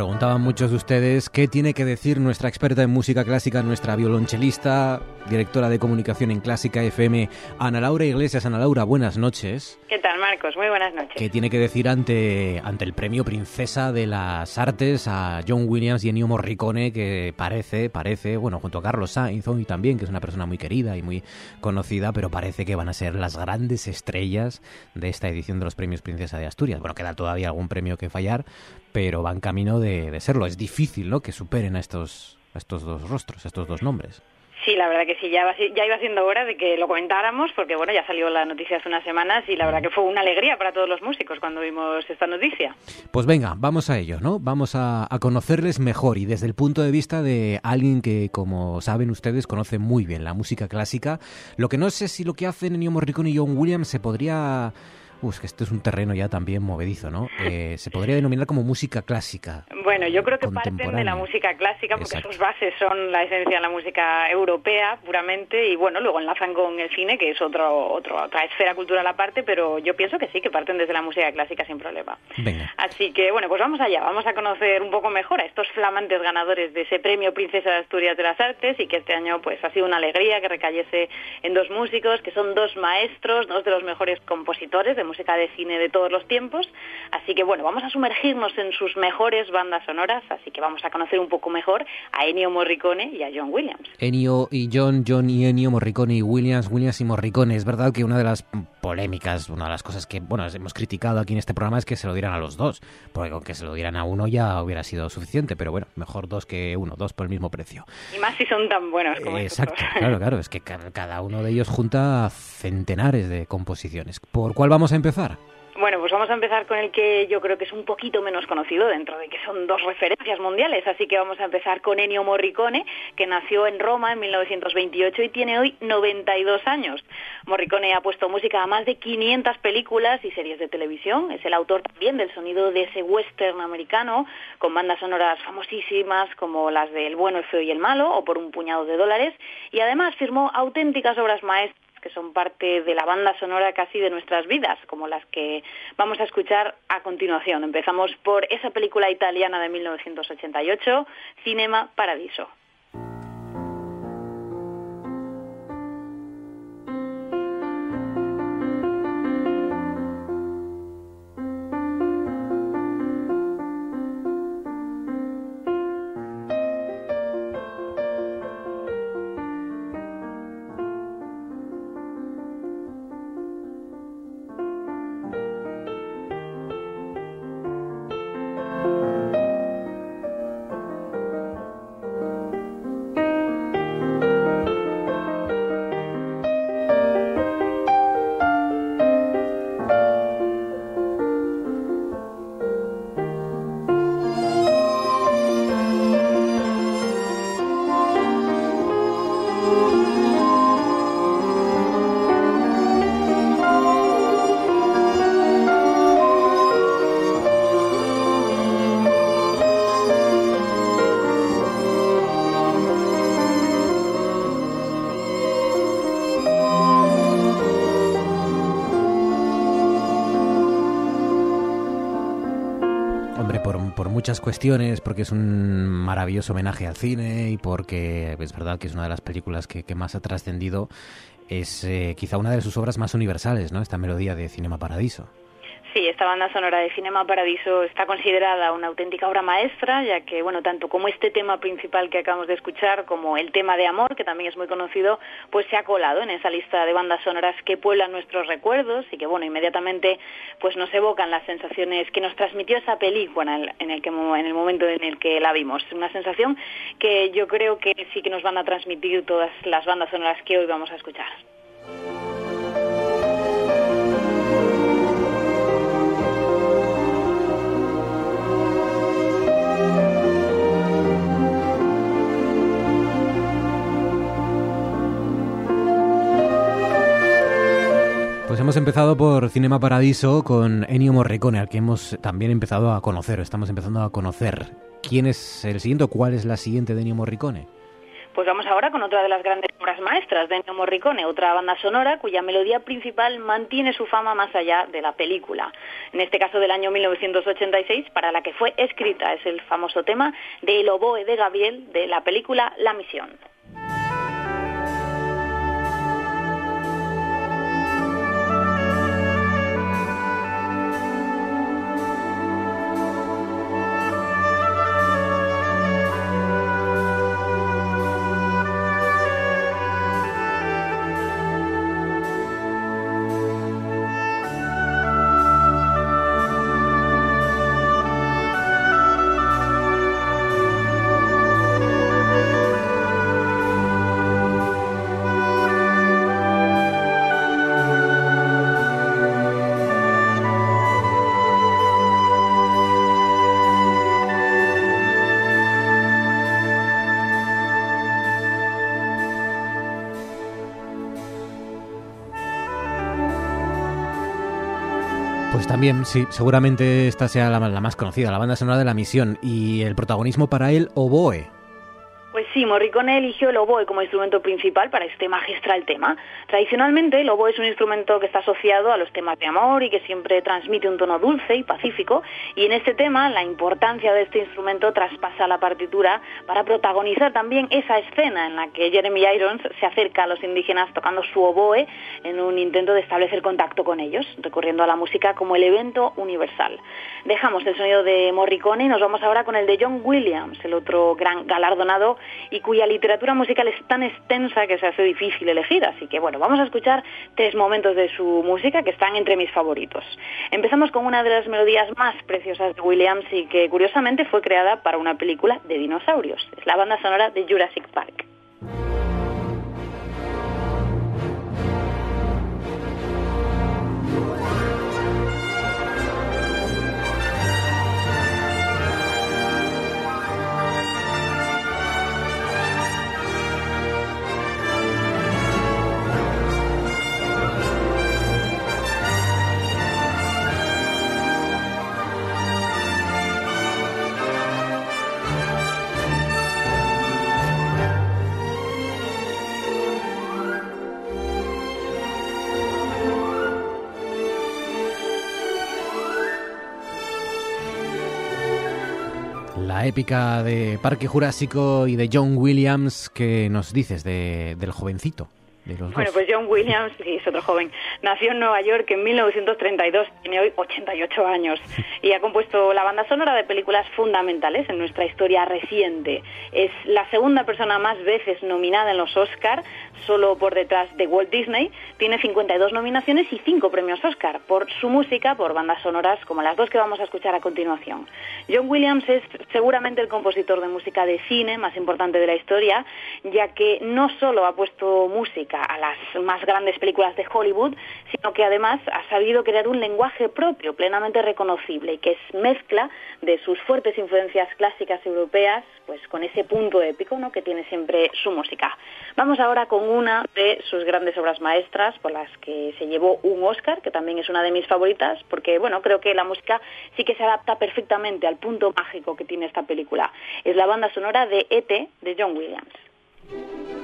Preguntaban muchos de ustedes qué tiene que decir nuestra experta en música clásica, nuestra violonchelista, directora de comunicación en Clásica FM, Ana Laura Iglesias. Ana Laura, buenas noches. ¿Qué tal, Marcos? Muy buenas noches. ¿Qué tiene que decir ante, ante el premio Princesa de las Artes a John Williams y Ennio Morricone, que parece, parece, bueno, junto a Carlos Sainz hoy también, que es una persona muy querida y muy conocida, pero parece que van a ser las grandes estrellas de esta edición de los premios Princesa de Asturias. Bueno, queda todavía algún premio que fallar, pero van camino de, serlo. Es difícil, ¿no?, que superen a estos, a estos dos rostros, a estos dos nombres. Sí, la verdad que sí, ya, ya iba siendo hora de que lo comentáramos, porque bueno, ya salió la noticia hace unas semanas y la verdad que fue una alegría para todos los músicos cuando vimos esta noticia. Pues venga, vamos a ello, ¿no? Vamos a, conocerles mejor y desde el punto de vista de alguien que, como saben ustedes, conoce muy bien la música clásica. Lo que no sé si lo que hacen Ennio Morricone y John Williams se podría Uf, que esto es un terreno ya también movedizo, ¿no? Eh, se podría denominar como música clásica. Bueno, yo creo que parten de la música clásica porque sus bases son la esencia de la música europea puramente y bueno, luego enlazan con el cine, que es otro, otro, otra esfera cultural aparte, pero yo pienso que sí, que parten desde la música clásica sin problema. Venga. Así que bueno, pues vamos allá, vamos a conocer un poco mejor a estos flamantes ganadores de ese premio Princesa de Asturias de las Artes y que este año pues ha sido una alegría que recayese en dos músicos que son dos maestros, dos de los mejores compositores de música de cine de todos los tiempos. Así que bueno, vamos a sumergirnos en sus mejores bandas sonoras, así que vamos a conocer un poco mejor a Ennio Morricone y a John Williams. Ennio y John, John y Ennio, Morricone y Williams, Williams y Morricone. Es verdad que una de las polémicas, una de las cosas que bueno hemos criticado aquí en este programa es que se lo dieran a los dos, porque con que se lo dieran a uno ya hubiera sido suficiente, pero bueno, mejor dos que uno, dos por el mismo precio. Y más si son tan buenos como Exacto, claro, claro, es que cada uno de ellos junta centenares de composiciones. ¿Por cuál vamos a empezar? Bueno, pues vamos a empezar con el que yo creo que es un poquito menos conocido dentro de que son dos referencias mundiales, así que vamos a empezar con Ennio Morricone, que nació en Roma en 1928 y tiene hoy 92 años. Morricone ha puesto música a más de 500 películas y series de televisión, es el autor también del sonido de ese western americano, con bandas sonoras famosísimas como las de El bueno, el feo y el malo o Por un puñado de dólares, y además firmó auténticas obras maestras que son parte de la banda sonora casi de nuestras vidas, como las que vamos a escuchar a continuación. Empezamos por esa película italiana de 1988, Cinema Paradiso. Muchas cuestiones, porque es un maravilloso homenaje al cine y porque es verdad que es una de las películas que, más ha trascendido. Es eh, quizá una de sus obras más universales, ¿no? Esta melodía de Cinema Paradiso. Sí, esta banda sonora de Cinema Paradiso está considerada una auténtica obra maestra, ya que, bueno, tanto como este tema principal que acabamos de escuchar, como el tema de amor, que también es muy conocido, pues se ha colado en esa lista de bandas sonoras que pueblan nuestros recuerdos y que, bueno, inmediatamente pues nos evocan las sensaciones que nos transmitió esa película en el, en el, momento en el que la vimos. Una sensación que yo creo que sí que nos van a transmitir todas las bandas sonoras que hoy vamos a escuchar. Hemos empezado por Cinema Paradiso con Ennio Morricone, al que hemos también empezado a conocer, estamos empezando a conocer. ¿Quién es el siguiente o cuál es la siguiente de Ennio Morricone? Pues vamos ahora con otra de las grandes obras maestras de Ennio Morricone, otra banda sonora cuya melodía principal mantiene su fama más allá de la película. En este caso del año 1986, para la que fue escrita, es el famoso tema de El oboe de Gabriel de la película La Misión. También, sí, seguramente esta sea la, la, más conocida, la banda sonora de la misión y el protagonismo para él, Oboe. Pues sí, Morricone eligió el oboe como instrumento principal para este magistral tema. Tradicionalmente, el oboe es un instrumento que está asociado a los temas de amor y que siempre transmite un tono dulce y pacífico, y en este tema la importancia de este instrumento traspasa la partitura para protagonizar también esa escena en la que Jeremy Irons se acerca a los indígenas tocando su oboe en un intento de establecer contacto con ellos, recurriendo a la música como el evento universal. Dejamos el sonido de Morricone y nos vamos ahora con el de John Williams, el otro gran galardonado y cuya literatura musical es tan extensa que se hace difícil elegir. Así que bueno, vamos a escuchar tres momentos de su música que están entre mis favoritos. Empezamos con una de las melodías más preciosas de Williams y que curiosamente fue creada para una película de dinosaurios. Es la banda sonora de Jurassic Park. Épica de Parque Jurásico y de John Williams que nos dices de, del jovencito. Bueno, pues John Williams, sí, es otro joven, nació en Nueva York en 1932, tiene hoy 88 años y ha compuesto la banda sonora de películas fundamentales en nuestra historia reciente. Es la segunda persona más veces nominada en los Oscar, solo por detrás de Walt Disney. Tiene 52 nominaciones y 5 premios Oscar por su música, por bandas sonoras como las dos que vamos a escuchar a continuación. John Williams es seguramente el compositor de música de cine más importante de la historia, ya que no solo ha puesto música a las más grandes películas de Hollywood, sino que además ha sabido crear un lenguaje propio, plenamente reconocible, y que es mezcla de sus fuertes influencias clásicas europeas, pues con ese punto épico ¿no? que tiene siempre su música. Vamos ahora con una de sus grandes obras maestras, por las que se llevó un Oscar, que también es una de mis favoritas, porque bueno, creo que la música sí que se adapta perfectamente al punto mágico que tiene esta película. Es la banda sonora de E.T. de John Williams.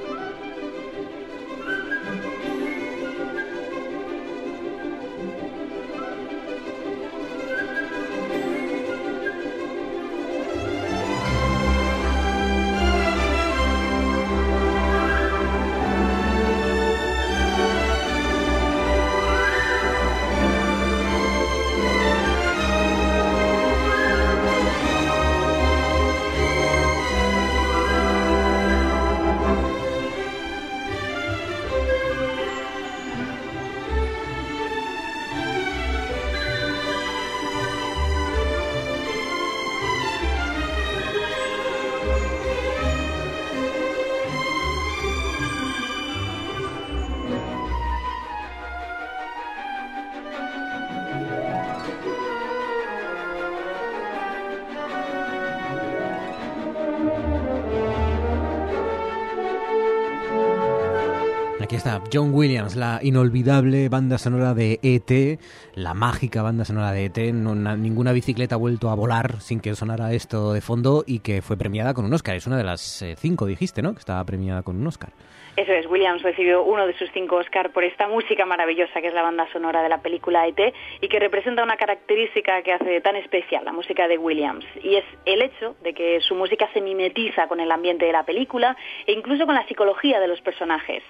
John Williams, la inolvidable banda sonora de ET, la mágica banda sonora de ET. ninguna bicicleta ha vuelto a volar sin que sonara esto de fondo y que fue premiada con un Oscar. Es una de las eh, cinco, dijiste, ¿no? Que estaba premiada con un Oscar. Eso es, Williams recibió uno de sus cinco Oscar por esta música maravillosa que es la banda sonora de la película ET y que representa una característica que hace tan especial la música de Williams y es el hecho de que su música se mimetiza con el ambiente de la película e incluso con la psicología de los personajes.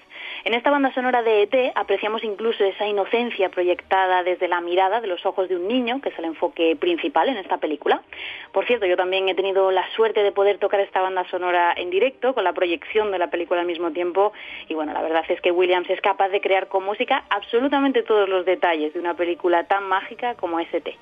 En esta banda sonora de ET apreciamos incluso esa inocencia proyectada desde la mirada de los ojos de un niño, que es el enfoque principal en esta película. Por cierto, yo también he tenido la suerte de poder tocar esta banda sonora en directo, con la proyección de la película al mismo tiempo, y bueno, la verdad es que Williams es capaz de crear con música absolutamente todos los detalles de una película tan mágica como ET.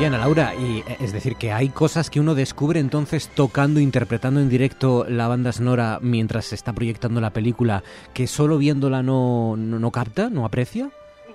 Bien, Laura, y eh, es decir, que hay cosas que uno descubre entonces tocando, interpretando en directo la banda sonora mientras se está proyectando la película, que solo viéndola no, no capta, no aprecia.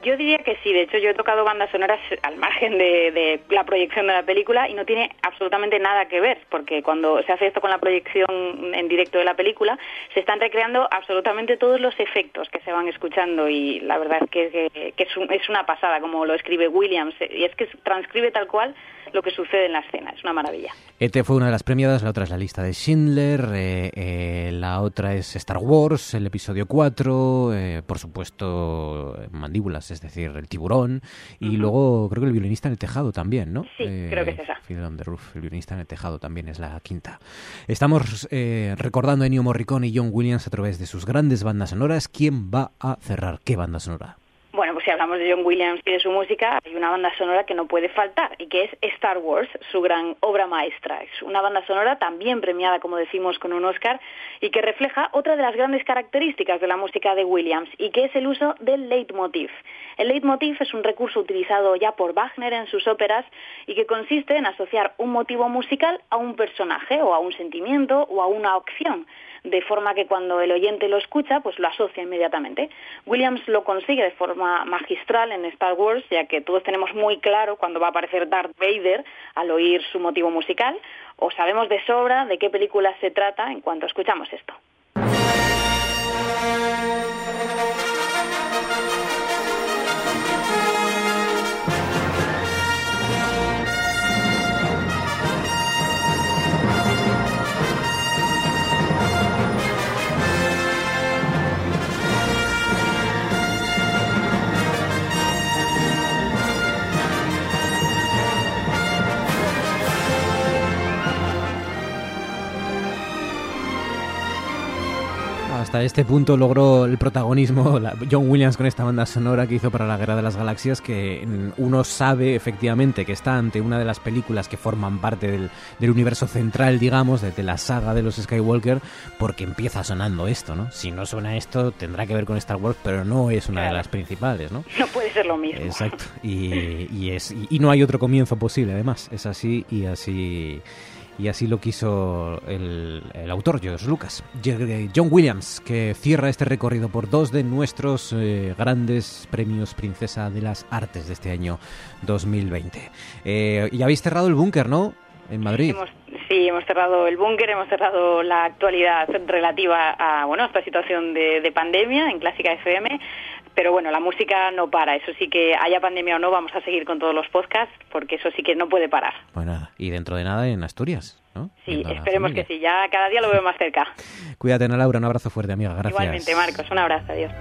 Yo diría que sí, de hecho yo he tocado bandas sonoras al margen de, la proyección de la película y no tiene absolutamente nada que ver, porque cuando se hace esto con la proyección en directo de la película, se están recreando absolutamente todos los efectos que se van escuchando y la verdad es que, es, es una pasada, como lo escribe Williams, y es que transcribe tal cual lo que sucede en la escena. Es una maravilla. ET fue una de las premiadas, la otra es la lista de Schindler, eh, eh, la otra es Star Wars, el episodio 4, eh, por supuesto Mandíbulas, es decir, el tiburón, y luego creo que el violinista en el tejado también, ¿no? Sí, creo que es esa. on the Roof, el violinista en el tejado también es la quinta. Estamos recordando a Ennio Morricone y John Williams a través de sus grandes bandas sonoras. ¿Quién va a cerrar? ¿Qué banda sonora? Bueno, pues si hablamos de John Williams y de su música, hay una banda sonora que no puede faltar y que es Star Wars, su gran obra maestra. Es una banda sonora también premiada, como decimos, con un Oscar y que refleja otra de las grandes características de la música de Williams y que es el uso del leitmotiv. El leitmotiv es un recurso utilizado ya por Wagner en sus óperas y que consiste en asociar un motivo musical a un personaje o a un sentimiento o a una opción de forma que cuando el oyente lo escucha, pues lo asocia inmediatamente. Williams lo consigue de forma magistral en Star Wars, ya que todos tenemos muy claro cuando va a aparecer Darth Vader al oír su motivo musical, o sabemos de sobra de qué película se trata en cuanto escuchamos esto. Hasta este punto logró el protagonismo John Williams con esta banda sonora que hizo para la Guerra de las Galaxias, que uno sabe efectivamente que está ante una de las películas que forman parte del, universo central, digamos, de, la saga de los Skywalker, porque empieza sonando esto, ¿no? Si no suena esto, tendrá que ver con Star Wars, pero no es una de las principales, ¿no? No puede ser lo mismo. Exacto. Y, es, y no hay otro comienzo posible, además. Es así y así y así lo quiso el, autor, George Lucas. John Williams, que cierra este recorrido por dos de nuestros eh, grandes premios Princesa de las Artes de este año 2020. Eh, y habéis cerrado el búnker, ¿no? En Madrid. sí, hemos cerrado el búnker, hemos cerrado la actualidad relativa a bueno, esta situación de, de pandemia en Clásica FM pero bueno, la música no para, eso sí que haya pandemia o no, vamos a seguir con todos los podcasts, porque eso sí que no puede parar. Bueno, y dentro de nada en Asturias, ¿no? Sí, esperemos que sí, ya cada día lo veo más cerca. Cuídate, Ana Laura, un abrazo fuerte, amiga, gracias. Igualmente, Marcos, un abrazo, adiós.